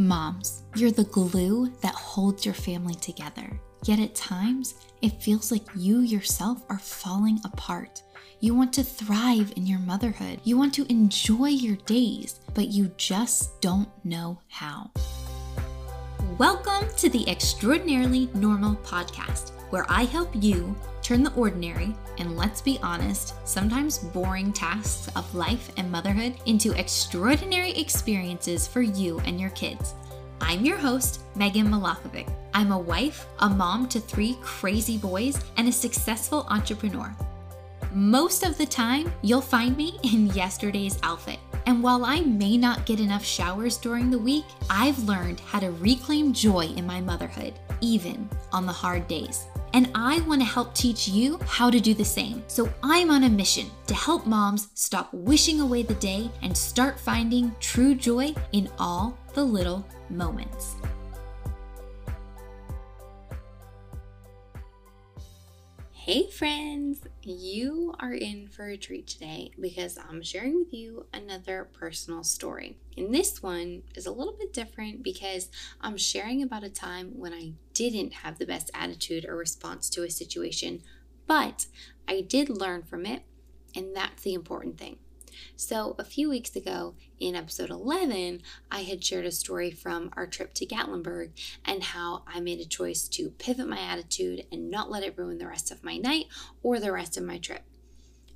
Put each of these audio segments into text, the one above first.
Moms, you're the glue that holds your family together. Yet at times, it feels like you yourself are falling apart. You want to thrive in your motherhood. You want to enjoy your days, but you just don't know how. Welcome to the Extraordinarily Normal podcast, where I help you turn the ordinary and let's be honest, sometimes boring tasks of life and motherhood into extraordinary experiences for you and your kids. I'm your host, Megan Malakovic. I'm a wife, a mom to three crazy boys, and a successful entrepreneur. Most of the time, you'll find me in yesterday's outfit. And while I may not get enough showers during the week, I've learned how to reclaim joy in my motherhood, even on the hard days. And I want to help teach you how to do the same. So I'm on a mission to help moms stop wishing away the day and start finding true joy in all the little moments. Hey, friends! You are in for a treat today because I'm sharing with you another personal story. And this one is a little bit different because I'm sharing about a time when I didn't have the best attitude or response to a situation, but I did learn from it, and that's the important thing. So, a few weeks ago in episode 11, I had shared a story from our trip to Gatlinburg and how I made a choice to pivot my attitude and not let it ruin the rest of my night or the rest of my trip.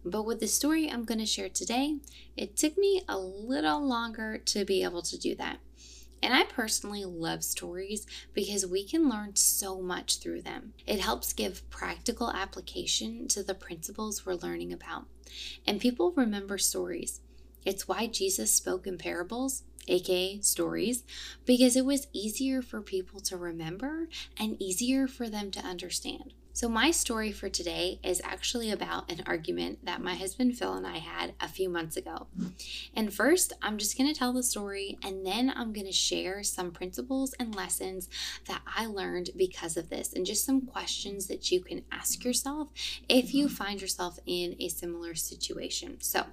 But with the story I'm going to share today, it took me a little longer to be able to do that. And I personally love stories because we can learn so much through them. It helps give practical application to the principles we're learning about. And people remember stories. It's why Jesus spoke in parables, aka stories, because it was easier for people to remember and easier for them to understand. So, my story for today is actually about an argument that my husband Phil and I had a few months ago. And first, I'm just going to tell the story and then I'm going to share some principles and lessons that I learned because of this and just some questions that you can ask yourself if you find yourself in a similar situation. So,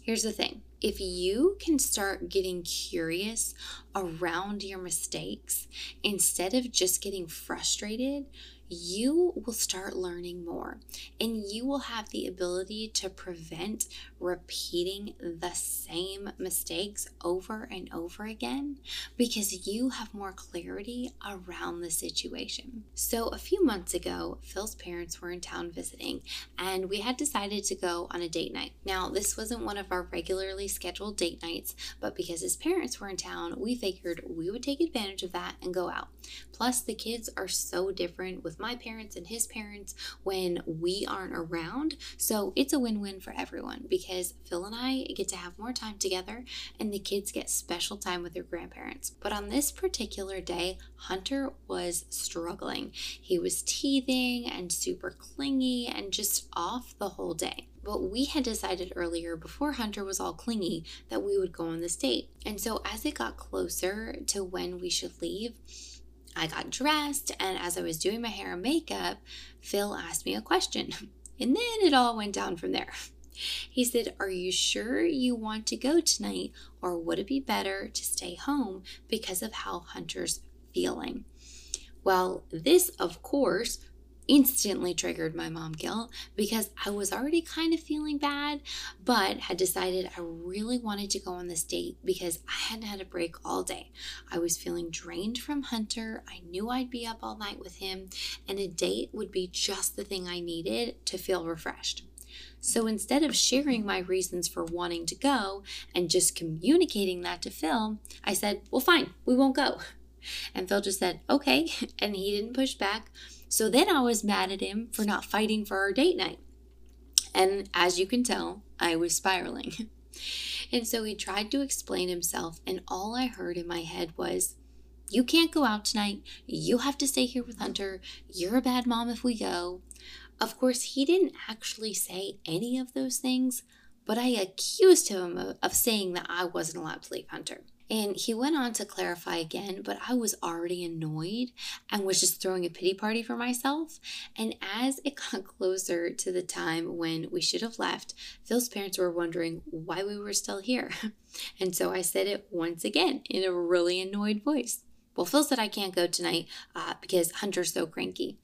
here's the thing if you can start getting curious around your mistakes instead of just getting frustrated, you will start learning more and you will have the ability to prevent repeating the same mistakes over and over again because you have more clarity around the situation. So, a few months ago, Phil's parents were in town visiting and we had decided to go on a date night. Now, this wasn't one of our regularly scheduled date nights, but because his parents were in town, we figured we would take advantage of that and go out. Plus, the kids are so different with my parents and his parents when we aren't around. So, it's a win win for everyone because Phil and I get to have more time together and the kids get special time with their grandparents. But on this particular day, Hunter was struggling. He was teething and super clingy and just off the whole day. But we had decided earlier, before Hunter was all clingy, that we would go on this date. And so as it got closer to when we should leave, I got dressed, and as I was doing my hair and makeup, Phil asked me a question. And then it all went down from there. He said, Are you sure you want to go tonight, or would it be better to stay home because of how Hunter's feeling? Well, this, of course, instantly triggered my mom guilt because I was already kind of feeling bad, but had decided I really wanted to go on this date because I hadn't had a break all day. I was feeling drained from Hunter. I knew I'd be up all night with him, and a date would be just the thing I needed to feel refreshed. So instead of sharing my reasons for wanting to go and just communicating that to Phil, I said, Well, fine, we won't go. And Phil just said, Okay. And he didn't push back. So then I was mad at him for not fighting for our date night. And as you can tell, I was spiraling. and so he tried to explain himself, and all I heard in my head was, You can't go out tonight. You have to stay here with Hunter. You're a bad mom if we go. Of course, he didn't actually say any of those things, but I accused him of, of saying that I wasn't allowed to leave Hunter. And he went on to clarify again, but I was already annoyed and was just throwing a pity party for myself. And as it got closer to the time when we should have left, Phil's parents were wondering why we were still here. And so I said it once again in a really annoyed voice. Well, Phil said I can't go tonight uh, because Hunter's so cranky.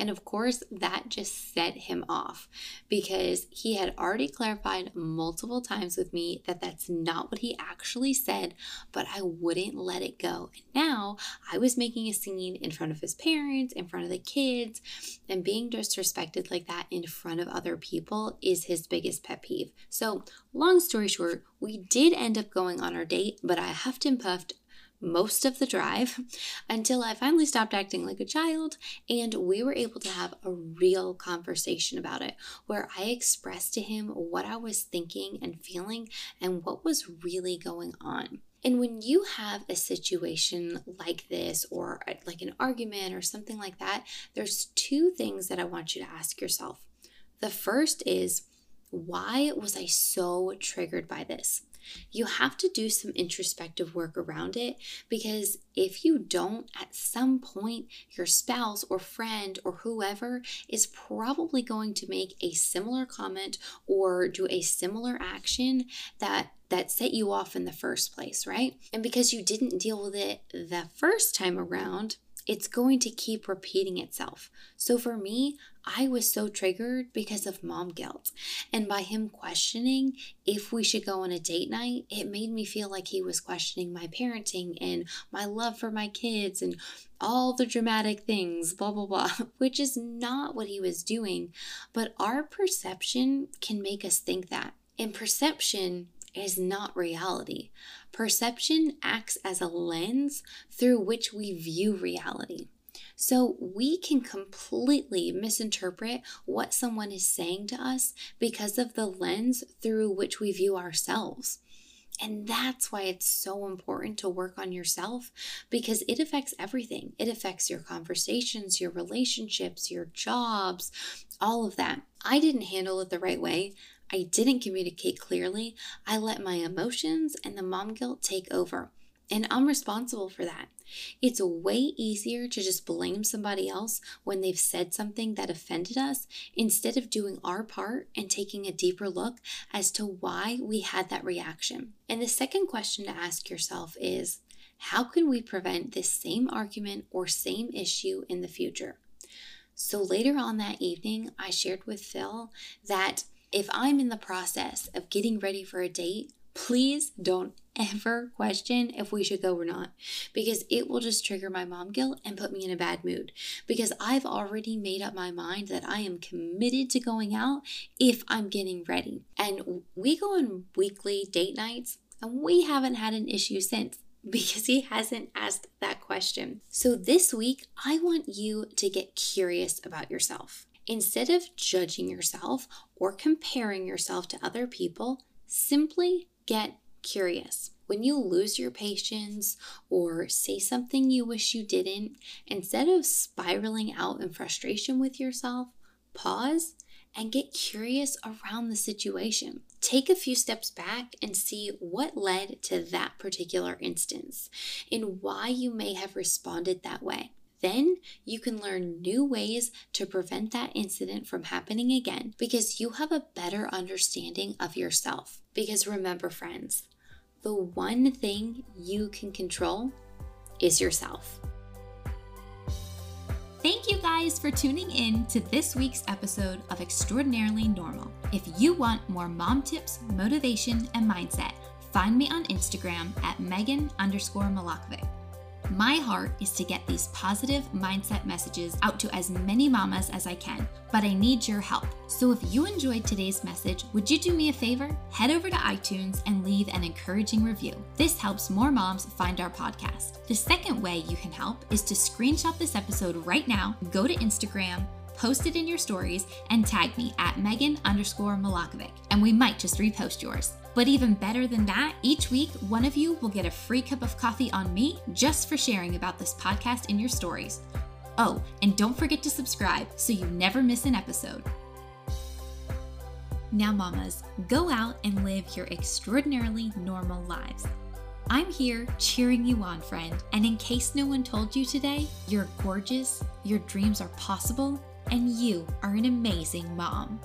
And of course, that just set him off because he had already clarified multiple times with me that that's not what he actually said, but I wouldn't let it go. And now I was making a scene in front of his parents, in front of the kids, and being disrespected like that in front of other people is his biggest pet peeve. So, long story short, we did end up going on our date, but I huffed and puffed most of the drive until I finally stopped acting like a child and we were able to have a real conversation about it where I expressed to him what I was thinking and feeling and what was really going on. And when you have a situation like this, or uh, like an argument or something like that, there's two things that I want you to ask yourself. The first is, why was I so triggered by this? You have to do some introspective work around it because if you don't, at some point, your spouse or friend or whoever is probably going to make a similar comment or do a similar action that that set you off in the first place, right? And because you didn't deal with it the first time around, it's going to keep repeating itself. So for me, I was so triggered because of mom guilt. And by him questioning if we should go on a date night, it made me feel like he was questioning my parenting and my love for my kids and all the dramatic things, blah, blah, blah, which is not what he was doing. But our perception can make us think that. And perception is not reality. Perception acts as a lens through which we view reality. So we can completely misinterpret what someone is saying to us because of the lens through which we view ourselves. And that's why it's so important to work on yourself because it affects everything. It affects your conversations, your relationships, your jobs, all of that. I didn't handle it the right way. I didn't communicate clearly. I let my emotions and the mom guilt take over. And I'm responsible for that. It's way easier to just blame somebody else when they've said something that offended us instead of doing our part and taking a deeper look as to why we had that reaction. And the second question to ask yourself is how can we prevent this same argument or same issue in the future? So later on that evening, I shared with Phil that if I'm in the process of getting ready for a date, please don't ever question if we should go or not because it will just trigger my mom guilt and put me in a bad mood because I've already made up my mind that I am committed to going out if I'm getting ready. And we go on weekly date nights and we haven't had an issue since because he hasn't asked that question. So this week, I want you to get curious about yourself. Instead of judging yourself or comparing yourself to other people, simply get curious. When you lose your patience or say something you wish you didn't, instead of spiraling out in frustration with yourself, pause and get curious around the situation. Take a few steps back and see what led to that particular instance and why you may have responded that way. Then you can learn new ways to prevent that incident from happening again because you have a better understanding of yourself. Because remember, friends, the one thing you can control is yourself. Thank you guys for tuning in to this week's episode of Extraordinarily Normal. If you want more mom tips, motivation, and mindset, find me on Instagram at Megan underscore Milakovic. My heart is to get these positive mindset messages out to as many mamas as I can, but I need your help. So if you enjoyed today's message, would you do me a favor? Head over to iTunes and leave an encouraging review. This helps more moms find our podcast. The second way you can help is to screenshot this episode right now, go to Instagram, post it in your stories, and tag me at Megan underscore Milakovic, and we might just repost yours. But even better than that, each week, one of you will get a free cup of coffee on me just for sharing about this podcast in your stories. Oh, and don't forget to subscribe so you never miss an episode. Now, mamas, go out and live your extraordinarily normal lives. I'm here cheering you on, friend. And in case no one told you today, you're gorgeous, your dreams are possible, and you are an amazing mom.